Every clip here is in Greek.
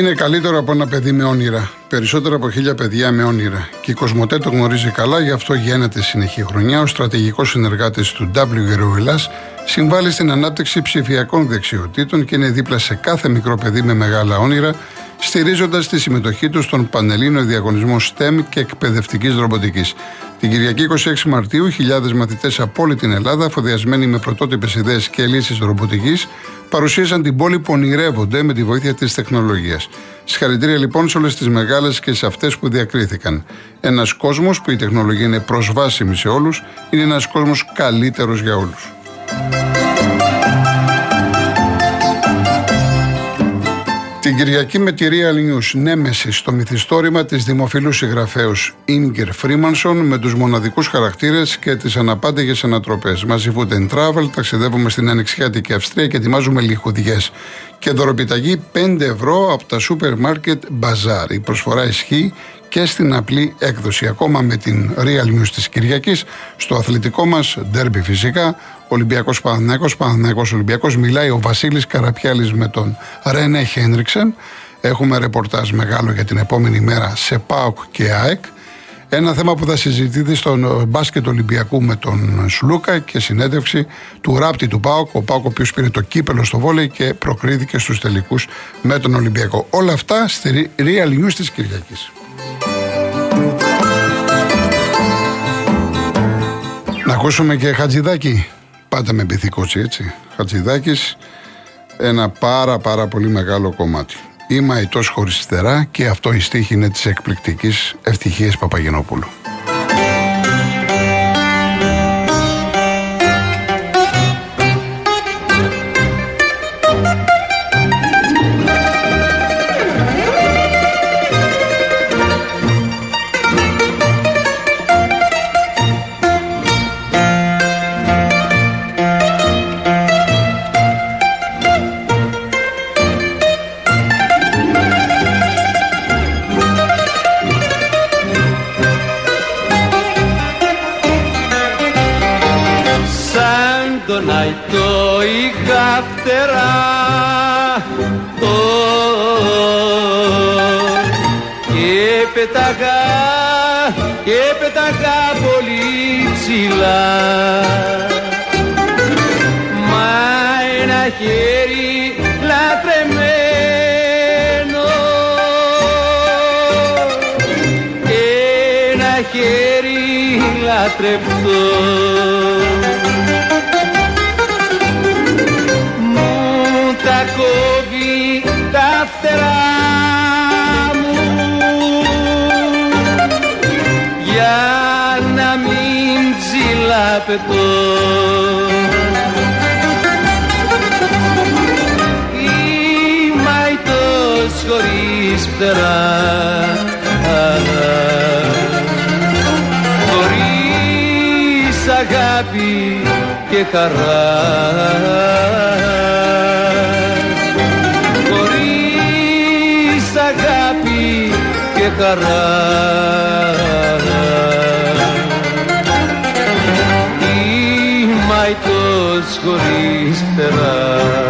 είναι καλύτερο από ένα παιδί με όνειρα. Περισσότερο από χίλια παιδιά με όνειρα. Και η Κοσμοτέ το γνωρίζει καλά, γι' αυτό γίνεται συνεχή χρονιά. Ο στρατηγικός συνεργάτης του W Ελλάς συμβάλλει στην ανάπτυξη ψηφιακών δεξιοτήτων και είναι δίπλα σε κάθε μικρό παιδί με μεγάλα όνειρα, στηρίζοντας τη συμμετοχή του στον Πανελλήνιο Διαγωνισμό STEM και Εκπαιδευτικής Ρομποτικής. Την Κυριακή 26 Μαρτίου, χιλιάδες μαθητές από όλη την Ελλάδα, αφοδιασμένοι με πρωτότυπες ιδέες και λύσεις ρομποτικής, παρουσίασαν την πόλη που ονειρεύονται με τη βοήθεια της τεχνολογίας. Συγχαρητήρια λοιπόν σε όλες τις μεγάλες και σε αυτές που διακρίθηκαν. Ένας κόσμος που η τεχνολογία είναι προσβάσιμη σε όλους, είναι ένας κόσμος καλύτερος για όλους. Την Κυριακή με τη Real News Νέμεσης στο μυθιστόρημα της δημοφιλούς συγγραφέως Ίνγκερ Φρίμανσον με τους μοναδικούς χαρακτήρες και τις αναπάντηγες ανατροπές. Μαζί Food and Travel ταξιδεύουμε στην Ανοιξιάτικη Αυστρία και ετοιμάζουμε λιχουδιές. Και δωροπιταγή 5 ευρώ από τα σούπερ μάρκετ Bazaar. Η προσφορά ισχύει και στην απλή έκδοση. Ακόμα με την Real News της Κυριακής στο αθλητικό μας ντέρμπι φυσικά Ολυμπιακός Παναθηναϊκός, Παναθηναϊκός Ολυμπιακός μιλάει ο Βασίλης Καραπιάλης με τον Ρένε Χένριξεν. Έχουμε ρεπορτάζ μεγάλο για την επόμενη μέρα σε ΠΑΟΚ και ΑΕΚ. Ένα θέμα που θα συζητηθεί στον μπάσκετ Ολυμπιακού με τον Σλούκα και συνέντευξη του ράπτη του ΠΑΟΚ. Ο ΠΑΟΚ ο οποίος πήρε το κύπελο στο βόλεϊ και προκρίθηκε στους τελικούς με τον Ολυμπιακό. Όλα αυτά στη Real News της Κυριακής. Να ακούσουμε και Χατζηδάκη. Πάντα με πυθικότσι έτσι. Χατζηδάκης, ένα πάρα πάρα πολύ μεγάλο κομμάτι. Είμαι αητός χωρίς και αυτό η στίχη είναι της εκπληκτικής ευτυχίας Παπαγενόπουλου. Πέταγα και πέταγα πολύ ψηλά. Μα ένα χέρι λατρεμένο ένα χέρι λατρευτό πετώ Είμαι αητός χωρίς φτερά. Χωρίς αγάπη και χαρά. Χωρίς αγάπη και χαρά scorri sperare.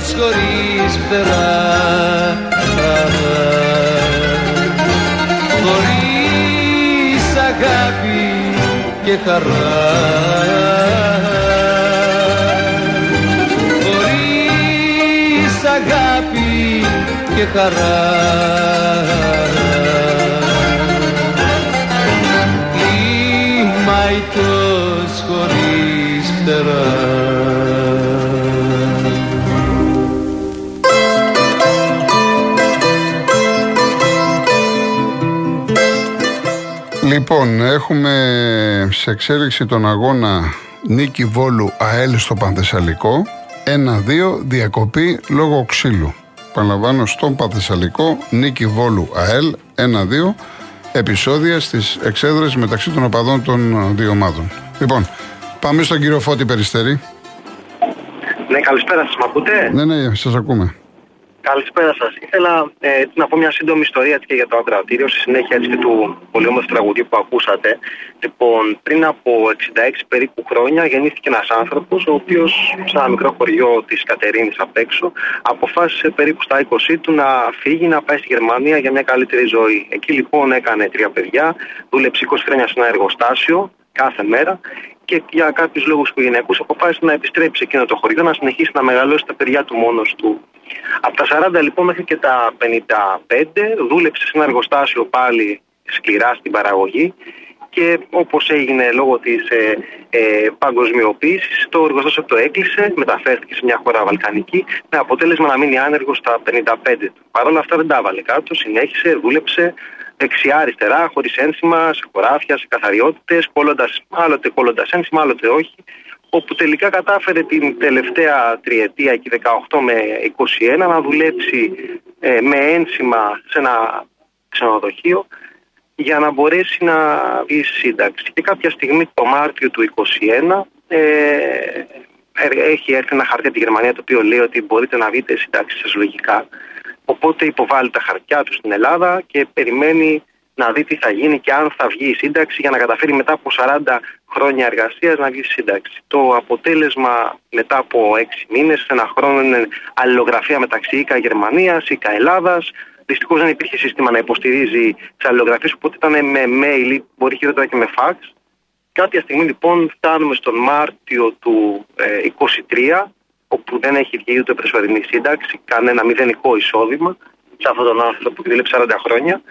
μάιτος χωρίς φτερά. Χωρίς αγάπη και χαρά. Χωρίς αγάπη και χαρά Λοιπόν, έχουμε σε εξέλιξη τον αγώνα Νίκη Βόλου ΑΕΛ στο Πανθεσσαλικό. 1-2 διακοπή λόγω ξύλου. Παραλαμβάνω στον Πανθεσσαλικό Νίκη Βόλου ΑΕΛ 1-2 επεισόδια στις εξέδρες μεταξύ των οπαδών των δύο ομάδων. Λοιπόν, πάμε στον κύριο Φώτη Περιστερή. Ναι, καλησπέρα σας, μ' ακούτε; Ναι, ναι, σας ακούμε. Καλησπέρα σας. Ήθελα ε, να πω μια σύντομη ιστορία έτσι και για το ακροατήριο, στη συνέχεια έτσι και του πολύ όμορφου τραγουδίου που ακούσατε. Λοιπόν, πριν από 66 περίπου χρόνια γεννήθηκε ένας άνθρωπος, ο οποίος σε ένα μικρό χωριό της Κατερίνης απ' έξω, αποφάσισε περίπου στα 20 του να φύγει, να πάει στη Γερμανία για μια καλύτερη ζωή. Εκεί λοιπόν έκανε τρία παιδιά, δούλεψε 20 χρόνια σε ένα εργοστάσιο, κάθε μέρα και για κάποιους λόγους οικογενειακού αποφάσισε να επιστρέψει σε εκείνο το χωριό να συνεχίσει να μεγαλώσει τα παιδιά του μόνος του. Από τα 40 λοιπόν μέχρι και τα 55 δούλεψε σε ένα εργοστάσιο πάλι σκληρά στην παραγωγή και όπως έγινε λόγω της ε, ε, παγκοσμιοποίησης το εργοστάσιο το έκλεισε, μεταφέρθηκε σε μια χώρα βαλκανική με αποτέλεσμα να μείνει άνεργος στα 55 του. Παρ' όλα αυτά δεν τα έβαλε κάτω, συνέχισε, δούλεψε δεξιά-αριστερά, χωρίς ένσημα, σε χωράφια, σε καθαριότητες, άλλοτε κόλλοντας ένσημα, άλλοτε όχι. Όπου τελικά κατάφερε την τελευταία τριετία, εκεί 18 με 21, να δουλέψει ε, με ένσημα σε ένα ξενοδοχείο για να μπορέσει να βγει σύνταξη. Και κάποια στιγμή το Μάρτιο του 2021 ε, έχει έρθει ένα χαρτί από τη Γερμανία το οποίο λέει ότι μπορείτε να βγείτε σύνταξη σας λογικά. Οπότε υποβάλλει τα χαρτιά του στην Ελλάδα και περιμένει να δει τι θα γίνει και αν θα βγει η σύνταξη για να καταφέρει μετά από 40 χρόνια εργασίας να βγει η σύνταξη. Το αποτέλεσμα μετά από 6 μήνες, ένα χρόνο, είναι αλληλογραφία μεταξύ ΙΚΑ Γερμανίας, ΙΚΑ Ελλάδας. Δυστυχώς δεν υπήρχε σύστημα να υποστηρίζει τις αλληλογραφίες, οπότε ήταν με mail ή μπορεί χειρότερα και με fax. Κάποια στιγμή λοιπόν φτάνουμε στον Μάρτιο του 2023 όπου δεν έχει βγει ούτε προσωρινή σύνταξη, κανένα μηδενικό εισόδημα σε αυτόν τον άνθρωπο που δούλεψε 40 χρόνια.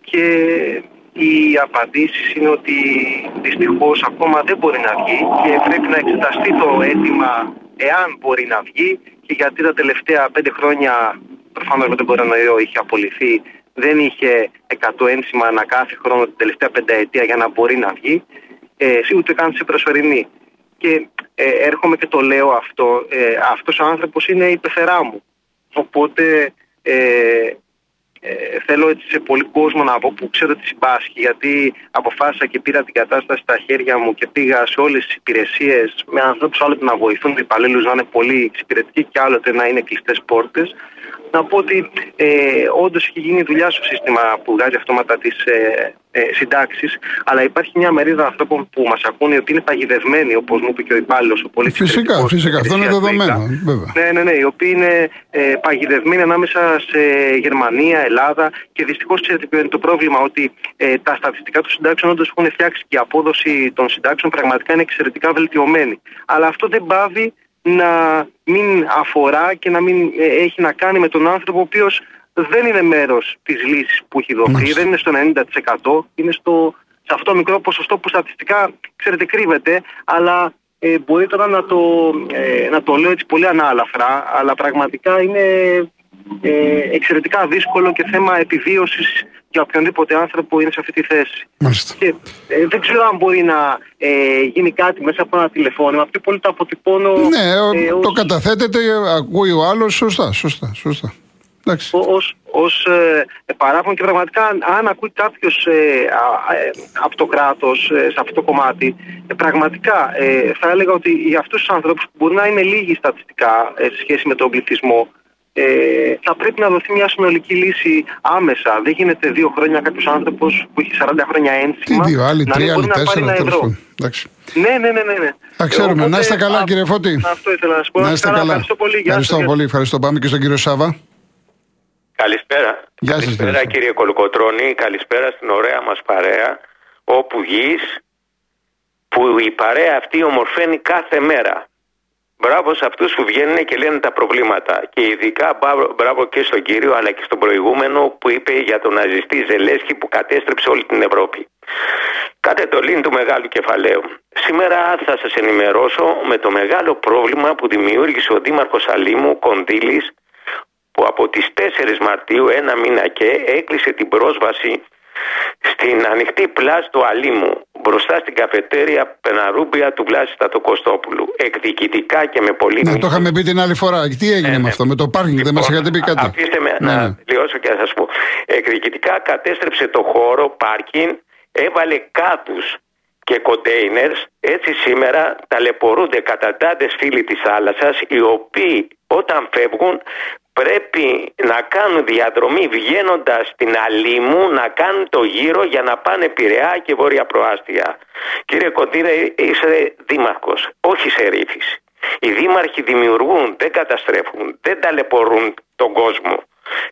Και οι απαντήσεις είναι ότι δυστυχώς ακόμα δεν μπορεί να βγει και πρέπει να εξεταστεί το αίτημα εάν μπορεί να βγει και γιατί τα τελευταία πέντε χρόνια προφανώς με τον κορονοϊό είχε απολυθεί δεν είχε 100 ένσημα ανά κάθε χρόνο την τελευταία πενταετία για να μπορεί να βγει, ε, ούτε καν σε προσωρινή. Και ε, έρχομαι και το λέω αυτό, ε, αυτός ο άνθρωπος είναι η πεθερά μου. Οπότε ε, ε, θέλω έτσι σε πολύ κόσμο να πω που ξέρω ότι συμπάσχει γιατί αποφάσισα και πήρα την κατάσταση στα χέρια μου και πήγα σε όλες τις υπηρεσίες με ανθρώπους άλλοτε να βοηθούν του υπαλλήλους να είναι πολύ εξυπηρετικοί και άλλοτε να είναι κλειστές πόρτες. Να πω ότι ε, όντως έχει γίνει δουλειά στο σύστημα που βγάζει αυτόματα τις ε, ε, συντάξεις, αλλά υπάρχει μια μερίδα ανθρώπων που μας ακούνε ότι είναι παγιδευμένοι, όπως μου είπε και ο υπάλληλος, ο πολύ Φυσικά, φυσικά. Αυτό είναι δεδομένο. Βέβαια. Ναι, ναι, ναι. Οι οποίοι είναι ε, παγιδευμένοι ανάμεσα σε Γερμανία, Ελλάδα και δυστυχώς ξέρετε ποιο είναι το πρόβλημα, ότι ε, τα στατιστικά των συντάξεων όντως έχουν φτιάξει και η απόδοση των συντάξεων πραγματικά είναι εξαιρετικά βελτιωμένη. Αλλά αυτό δεν πάβει να μην αφορά και να μην ε, έχει να κάνει με τον άνθρωπο ο οποίος δεν είναι μέρος της λύσης που έχει δοθεί, δεν είναι στο 90%, είναι στο, σε αυτό το μικρό ποσοστό που στατιστικά ξέρετε κρύβεται, αλλά ε, μπορεί τώρα να το, ε, να το λέω έτσι πολύ ανάλαφρα, αλλά πραγματικά είναι ε, εξαιρετικά δύσκολο και θέμα επιβίωσης για οποιονδήποτε άνθρωπο είναι σε αυτή τη θέση. Μάλιστα. Και ε, δεν ξέρω αν μπορεί να ε, γίνει κάτι μέσα από ένα τηλεφώνημα. Πιο πολύ το αποτυπώνω. Ναι, ε, το ως... καταθέτεται, ακούει ο άλλος. Σωστά, σωστά, σωστά. Ως, ως ε, παράπονο και πραγματικά αν ακούει κάποιος ε, από το κράτος σε αυτό το κομμάτι, πραγματικά θα έλεγα ότι για αυτούς τους ανθρώπους που μπορεί να είναι λίγοι στατιστικά σε σχέση με τον πληθυσμό, ε, θα πρέπει να δοθεί μια συνολική λύση άμεσα. Δεν γίνεται δύο χρόνια κάποιος άνθρωπος που έχει 40 χρόνια ένσημα. Τι δύο, άλλοι να τρία, μην άλλοι μπορεί να πάρει τέσσερα. ένα τέλος ευρώ. πάντων. Εντάξει. Ναι, ναι, ναι, ναι. ναι. Θα ξέρουμε. Οπότε, να είστε καλά, α, κύριε Φώτη. Αυτό ήθελα να σας πω. Να είστε καλά. Ευχαριστώ πολύ. Γεια Ευχαριστώ σας. πολύ. Ευχαριστώ. Πάμε και στον κύριο Σάβα. Καλησπέρα. Γεια σας, Καλησπέρα κύριε. κύριε Κολοκοτρώνη, καλησπέρα στην ωραία μας παρέα, όπου γης, που η παρέα αυτή ομορφαίνει κάθε μέρα. Μπράβο σε αυτούς που βγαίνουν και λένε τα προβλήματα. Και ειδικά μπράβο- μπράβο και στον κύριο αλλά και στον προηγούμενο που είπε για τον ναζιστή Ζελέσκι που κατέστρεψε όλη την Ευρώπη. Κάτε το λίν του μεγάλου κεφαλαίου. Σήμερα θα σας ενημερώσω με το μεγάλο πρόβλημα που δημιούργησε ο Δήμαρχος Αλήμου Κοντήλης που από τις 4 Μαρτίου ένα μήνα και έκλεισε την πρόσβαση στην ανοιχτή πλάζ του Αλήμου μπροστά στην καφετέρια Πεναρούμπια του Βλάση Στατοκοστόπουλου. Εκδικητικά και με πολύ Ναι, το είχαμε πει την άλλη φορά. Τι έγινε ναι. με αυτό, με το πάρκινγκ, δεν μας Λοιπόν, είχατε πει κάτι; α- Αφήστε με Ναι, να ναι. τελειώσω και να σας πω. Εκδικητικά κατέστρεψε το χώρο πάρκινγκ, έβαλε κάτους και κοντέινερς. Έτσι σήμερα ταλαιπωρούνται καταντάντες φίλοι της θάλασσας οι οποίοι όταν φεύγουν πρέπει να κάνουν διαδρομή βγαίνοντας στην Αλήμου να κάνουν το γύρο για να πάνε Πειραιά και Βόρεια Προάστια. Κύριε Κοντήρε, είσαι δήμαρχος, όχι σερίφης. Οι δήμαρχοι δημιουργούν, δεν καταστρέφουν, δεν ταλαιπωρούν τον κόσμο.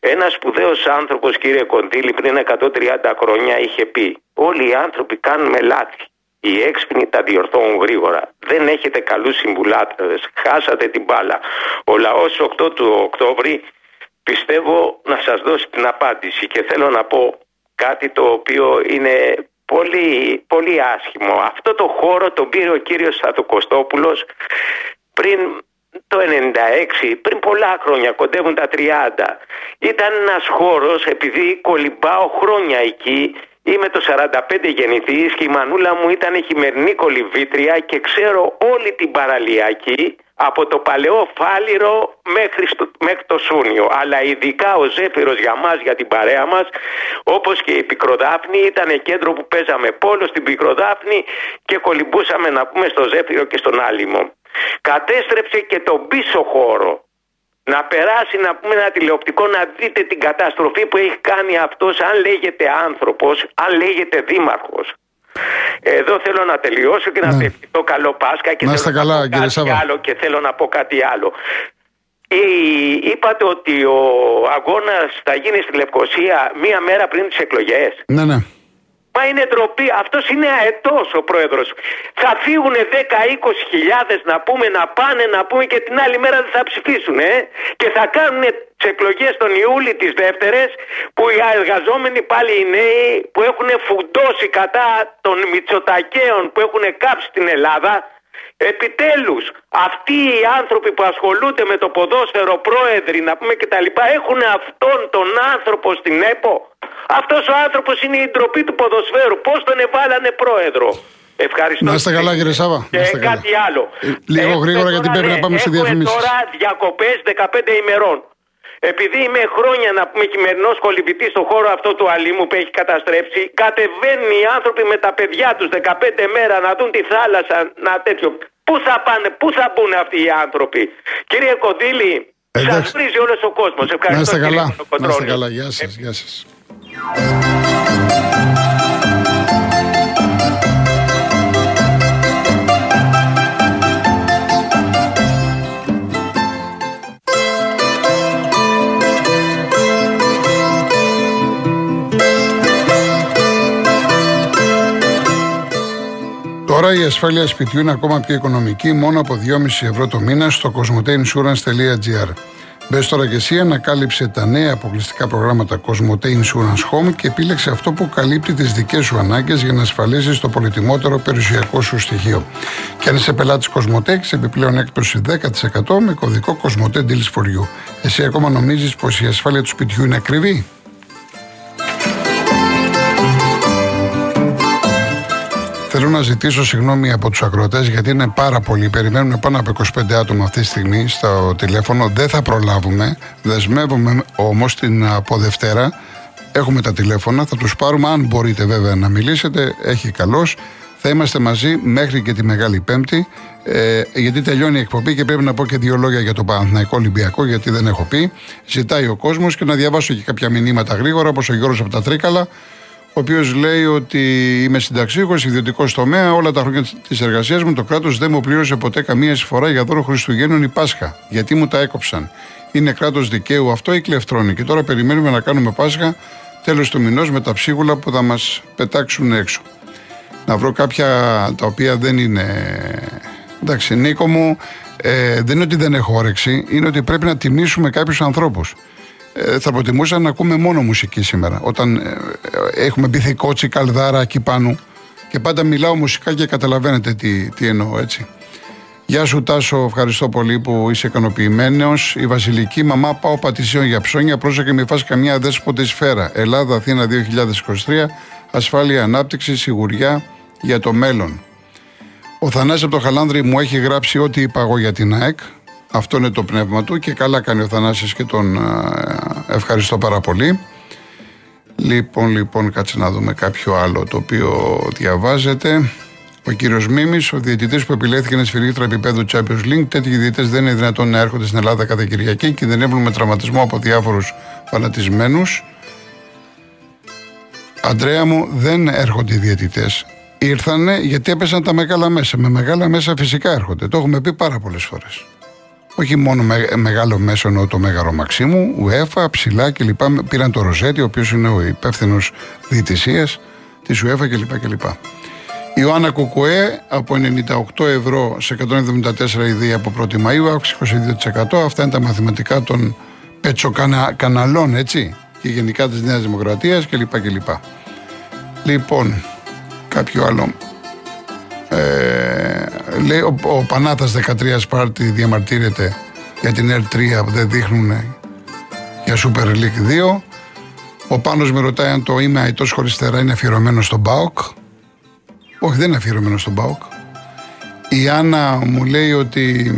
Ένας σπουδαίος άνθρωπος, κύριε Κοντήλη, πριν 130 χρόνια είχε πει: Όλοι οι άνθρωποι κάνουμε λάθη. Οι έξυπνοι τα διορθώνουν γρήγορα. Δεν έχετε καλούς συμβουλάτρε. Χάσατε την μπάλα. Ο λαός 8 του Οκτώβρη πιστεύω να σας δώσει την απάντηση και θέλω να πω κάτι το οποίο είναι πολύ, πολύ άσχημο. Αυτό το χώρο τον πήρε ο κύριος Στατοκοστόπουλος πριν το 96, πριν πολλά χρόνια, κοντεύουν τα 30. Ήταν ένας χώρος, επειδή κολυμπάω χρόνια εκεί, είμαι το 45 γεννηθής και η μανούλα μου ήταν χειμερινή κολυβήτρια και ξέρω όλη την παραλιακή από το παλαιό φάλιρο μέχρι, στο, μέχρι το Σούνιο. Αλλά ειδικά ο Ζέφυρος για μας, για την παρέα μας, όπως και η Πικροδάφνη, ήταν κέντρο που παίζαμε πόλο στην Πικροδάφνη και κολυμπούσαμε να πούμε στο Ζέφυρο και στον Άλυμο. Κατέστρεψε και τον πίσω χώρο. Να περάσει να πούμε ένα τηλεοπτικό να δείτε την καταστροφή που έχει κάνει αυτός αν λέγεται άνθρωπος, αν λέγεται δήμαρχος. Εδώ θέλω να τελειώσω και να Ναι. ναι. ευχηθώ καλό Πάσχα και Να θέλω είστε να καλά, πω κύριε κάτι Σάβα. άλλο και θέλω να πω κάτι άλλο. Η- είπατε ότι ο αγώνας θα γίνει στη Λευκοσία μία μέρα πριν τις εκλογές. Ναι, ναι. Μα είναι ντροπή. Αυτός είναι αετός ο πρόεδρος. Θα φύγουν 10-20 χιλιάδες να πούμε, να πάνε να πούμε και την άλλη μέρα δεν θα ψηφίσουν. Ε; Και θα κάνουν τις εκλογές τον Ιούλη τις δεύτερε που οι εργαζόμενοι πάλι οι νέοι που έχουν φουντώσει κατά των Μητσοτακαίων που έχουν κάψει την Ελλάδα. Επιτέλους αυτοί οι άνθρωποι που ασχολούνται με το ποδόσφαιρο πρόεδροι να πούμε και τα λοιπά έχουν αυτόν τον άνθρωπο στην ΕΠΟ; Αυτός ο άνθρωπος είναι η ντροπή του ποδοσφαίρου πώς τον εβάλανε πρόεδρο; Ευχαριστώ. Να είστε καλά, κύριε Σάβα. Να Και είστε καλά. κάτι άλλο. Ε, λίγο Έχουμε γρήγορα, τώρα, γιατί πρέπει να ναι, πάμε σε έχουμε διαφημίσεις. τώρα διακοπές 15 ημερών. Επειδή είμαι χρόνια να πούμε χειμερινός κολυμπητής στον χώρο αυτό του Αλήμου που έχει καταστρέψει, κατεβαίνουν οι άνθρωποι με τα παιδιά τους 15 μέρα να δουν τη θάλασσα, να τέτοιο. Πού θα πάνε, πού θα μπουν αυτοί οι άνθρωποι; Κύριε Κοντήλη, σας Εντάξει. βρίζει όλος ο κόσμος. Ευχαριστώ. Να είστε κύριε καλά. Να είστε Κολοκοτρώνη. καλά. Γεια σας. Γεια σας. Τώρα η ασφάλεια σπιτιού είναι ακόμα πιο οικονομική μόνο από 2,5 ευρώ το μήνα στο cosmoteinsurance.gr. Μπες τώρα και εσύ, ανακάλυψε τα νέα αποκλειστικά προγράμματα Cosmote Insurance Home και επίλεξε αυτό που καλύπτει τις δικές σου ανάγκες για να ασφαλίσεις το πολυτιμότερο περιουσιακό σου στοιχείο. Και αν είσαι πελάτης Cosmote, έχεις επιπλέον έκπτωση 10% με κωδικό Cosmote Deals for You. Εσύ ακόμα νομίζεις πως η ασφάλεια του σπιτιού είναι ακριβή; Να ζητήσω συγγνώμη από τους ακροατές γιατί είναι πάρα πολλοί. Περιμένουν πάνω από 25 άτομα αυτή τη στιγμή στο τηλέφωνο. Δεν θα προλάβουμε. Δεσμεύομαι όμως την από Δευτέρα. Έχουμε τα τηλέφωνα. Θα τους πάρουμε. Αν μπορείτε βέβαια να μιλήσετε, έχει καλώ. Θα Θα είμαστε μαζί μέχρι και τη Μεγάλη Πέμπτη, ε, γιατί τελειώνει η εκπομπή και πρέπει να πω και δύο λόγια για το Παναθηναϊκό Ολυμπιακό, γιατί δεν έχω πει. Ζητάει ο κόσμος και να διαβάσω και κάποια μηνύματα γρήγορα, όπως ο Γιώργος από τα Τρίκαλα, ο οποίος λέει ότι είμαι συνταξίχο, ιδιωτικός τομέα. Όλα τα χρόνια της εργασίας μου το κράτος δεν μου πλήρωσε ποτέ καμία εισφορά για δώρο Χριστουγέννων ή Πάσχα. Γιατί μου τα έκοψαν. Είναι κράτος δικαίου αυτό ή κλεφτρώνει. Και τώρα περιμένουμε να κάνουμε Πάσχα τέλος του μηνός με τα ψίγουλα που θα μας πετάξουν έξω. Να βρω κάποια τα οποία δεν είναι. Εντάξει, Νίκο μου, ε, δεν είναι ότι δεν έχω όρεξη, είναι ότι πρέπει να τιμήσουμε κάποιους ανθρώπους ε, θα προτιμούσα να ακούμε μόνο μουσική σήμερα. Όταν ε, έχουμε μπει κότσι, καλδάρα εκεί πάνω και πάντα μιλάω μουσικά και καταλαβαίνετε τι, τι εννοώ έτσι. Γεια σου Τάσο, ευχαριστώ πολύ που είσαι ικανοποιημένος. Η Βασιλική Μαμά πάω πατησίων για ψώνια. Πρόσεχε μη φας καμιά δέσποτη σφαίρα. Ελλάδα, Αθήνα 2023. Ασφάλεια, ανάπτυξη, σιγουριά για το μέλλον. Ο Θανάσης από το Χαλάνδρη μου έχει γράψει ό,τι είπα εγώ για την ΑΕΚ. Αυτό είναι το πνεύμα του και καλά κάνει ο Θανάσης και τον ευχαριστώ πάρα πολύ. Λοιπόν, λοιπόν, κάτσε να δούμε κάποιο άλλο το οποίο διαβάζεται. Ο κύριος Μίμης, ο διαιτητής που επιλέχθηκε να σφυρίχτρα επίπεδου Champions League, τέτοιοι διαιτητές δεν είναι δυνατόν να έρχονται στην Ελλάδα κάθε Κυριακή και κινδυνεύουν με τραυματισμό από διάφορους φανατισμένους. Αντρέα μου, δεν έρχονται οι διαιτητές. Ήρθανε γιατί έπεσαν τα μεγάλα μέσα. Με μεγάλα μέσα φυσικά έρχονται. Το έχουμε πει πάρα πολλές φορές. Όχι μόνο με, μεγάλο μέσο εννοώ το Μέγαρο Μαξίμου, UEFA, ψηλά κλπ. Πήραν το Ροζέτη, ο οποίος είναι ο υπεύθυνος διαιτησίας της UEFA κλπ. κλπ. Η Ιωάννα Κουκουέ από 98 ευρώ σε 174 ειδή από 1η Μαΐου, αύξηση 22%. Αυτά είναι τα μαθηματικά των πετσοκαναλών, έτσι, και γενικά της Νέας Δημοκρατίας κλπ. κλπ. Λοιπόν, κάποιο άλλο. Ε, λέει ο, ο Πανάτας 13 Σπάρτη διαμαρτύρεται για την L3 που δεν δείχνουν για Super League 2. Ο Πάνος με ρωτάει αν το είμαι αητός χωριστερά είναι αφιερωμένο στον ΠΑΟΚ. Όχι δεν είναι αφιερωμένο στον ΠΑΟΚ. Η Άννα μου λέει ότι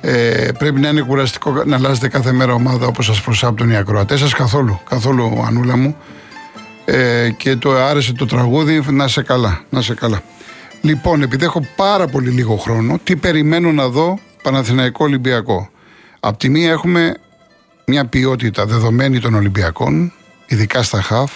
ε, πρέπει να είναι κουραστικό να αλλάζετε κάθε μέρα ομάδα όπως σας προσάπτουν οι ακροατές σας καθόλου, καθόλου Ανούλα μου ε, και το άρεσε το τραγούδι να σε καλά, να σε καλά. Λοιπόν, επειδή έχω πάρα πολύ λίγο χρόνο, τι περιμένω να δω Παναθηναϊκό Ολυμπιακό. Απ' τη μία έχουμε μια ποιότητα δεδομένη των Ολυμπιακών, ειδικά στα ΧΑΦ.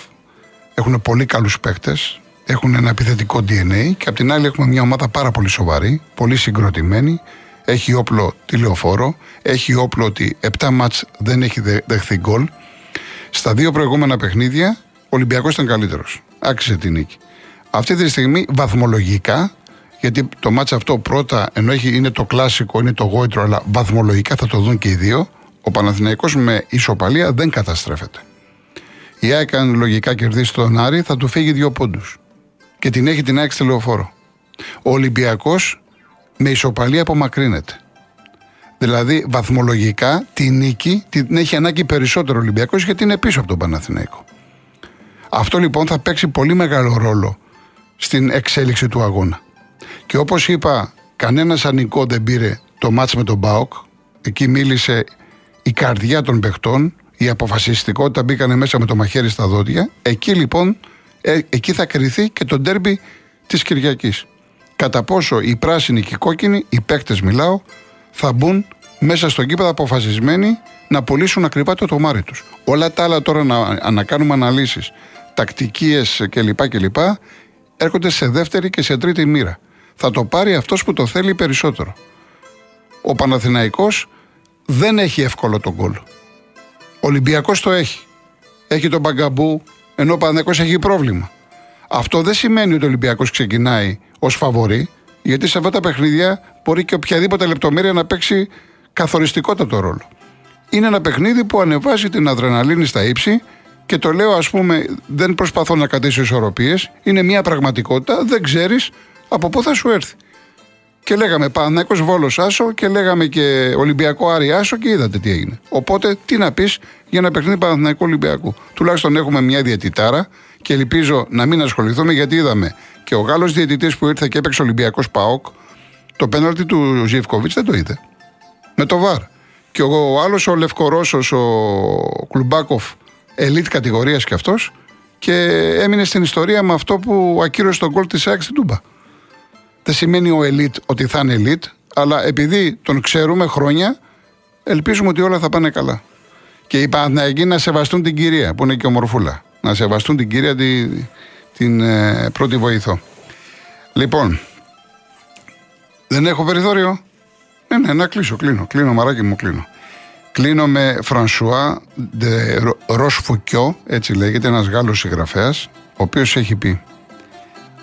Έχουν πολύ καλούς παίκτες, έχουν ένα επιθετικό DNA και απ' την άλλη έχουμε μια ομάδα πάρα πολύ σοβαρή, πολύ συγκροτημένη, έχει όπλο τηλεοφόρο, έχει όπλο ότι 7 μάτς δεν έχει δεχθεί γκολ. Στα δύο προηγούμενα παιχνίδια ο Ολυμπιακός ήταν καλύτερος. Άξιζε την νίκη. Αυτή τη στιγμή βαθμολογικά, γιατί το μάτσα αυτό πρώτα ενώ έχει, είναι το κλασικό, είναι το γόητρο, αλλά βαθμολογικά θα το δουν και οι δύο, ο Παναθηναϊκός με ισοπαλία δεν καταστρέφεται. Η ΑΕΚ αν λογικά κερδίσει τον Άρη θα του φύγει δύο πόντους. Και την έχει την ΑΕΚ στη λεωφόρο. Ο Ολυμπιακός με ισοπαλία απομακρύνεται. Δηλαδή βαθμολογικά τη νίκη την έχει ανάγκη περισσότερο ο Ολυμπιακός γιατί είναι πίσω από τον Παναθηναϊκό. Αυτό λοιπόν θα παίξει πολύ μεγάλο ρόλο στην εξέλιξη του αγώνα. Και όπως είπα, κανένας ανικό δεν πήρε το μάτς με τον Μπάοκ. Εκεί μίλησε η καρδιά των παιχτών, η αποφασιστικότητα μπήκανε μέσα με το μαχαίρι στα δόντια. Εκεί λοιπόν, ε, εκεί θα κρυθεί και το ντέρμπι της Κυριακής. Κατά πόσο οι πράσινοι και οι κόκκινοι, οι παίκτες μιλάω, θα μπουν μέσα στον κήπεδο αποφασισμένοι να πουλήσουν ακριβά το τομάρι τους. Όλα τα άλλα τώρα να, να κάνουμε αναλύσεις, τακτικίες κλπ. κλπ έρχονται σε δεύτερη και σε τρίτη μοίρα. Θα το πάρει αυτός που το θέλει περισσότερο. Ο Παναθηναϊκός δεν έχει εύκολο τον γκολ. Ο Ολυμπιακός το έχει. Έχει τον Μπαγκαμπού, ενώ ο Παναθηναϊκός έχει πρόβλημα. Αυτό δεν σημαίνει ότι ο Ολυμπιακός ξεκινάει ως φαβορή, γιατί σε αυτά τα παιχνίδια μπορεί και οποιαδήποτε λεπτομέρεια να παίξει καθοριστικότατο ρόλο. Είναι ένα παιχνίδι που ανεβάζει την αδρεναλίνη στα ύψη και το λέω, ας πούμε, δεν προσπαθώ να κρατήσω ισορροπίες. Είναι μια πραγματικότητα, δεν ξέρεις από πού θα σου έρθει. Και λέγαμε Πανέκο Βόλος Άσο και λέγαμε και Ολυμπιακό Άρη Άσο και είδατε τι έγινε. Οπότε τι να πεις για ένα παιχνίδι Παναθηναϊκού Ολυμπιακού. Τουλάχιστον έχουμε μια διαιτητάρα και ελπίζω να μην ασχοληθούμε γιατί είδαμε και ο Γάλλος διαιτητής που ήρθε και έπαιξε Ολυμπιακός Πάοκ, το πέναλτι του Ζιευκοβίτς δεν το είδε. Με το βαρ. Και ο άλλος ο Λευκορώσος, ο Κλουμπάκοφ, ελίτ κατηγορίας κι αυτός, και έμεινε στην ιστορία με αυτό που ακύρωσε τον γκολ της ΑΕΚ στην Τούμπα. Δεν σημαίνει ο ελίτ ότι θα είναι ελίτ, αλλά επειδή τον ξέρουμε χρόνια, ελπίζουμε ότι όλα θα πάνε καλά. Και οι Παναθηναϊκοί να σεβαστούν την κυρία, που είναι και ομορφούλα. Να σεβαστούν την κυρία τη, την ε, πρώτη βοηθό. Λοιπόν, δεν έχω περιθώριο. Ναι, ναι, να κλείσω, κλείνω. Κλείνω, μαράκι μου, κλείνω. Κλείνω με Φρανσουά Ντε Ροσφουκιό, έτσι λέγεται, ένας Γάλλος συγγραφέας, ο οποίος έχει πει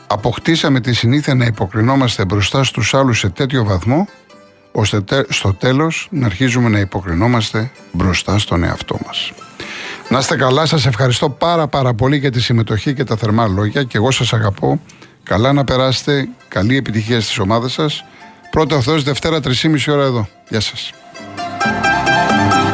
«Αποκτήσαμε τη συνήθεια να υποκρινόμαστε μπροστά στους άλλους σε τέτοιο βαθμό, ώστε στο τέλος να αρχίζουμε να υποκρινόμαστε μπροστά στον εαυτό μας». Να είστε καλά, σας ευχαριστώ πάρα πάρα πολύ για τη συμμετοχή και τα θερμά λόγια και εγώ σας αγαπώ. Καλά να περάσετε, καλή επιτυχία στις ομάδες σας. Πρώτο αυτός Δευτέρα 3,5 ώρα εδώ. Γεια σας. Thank you.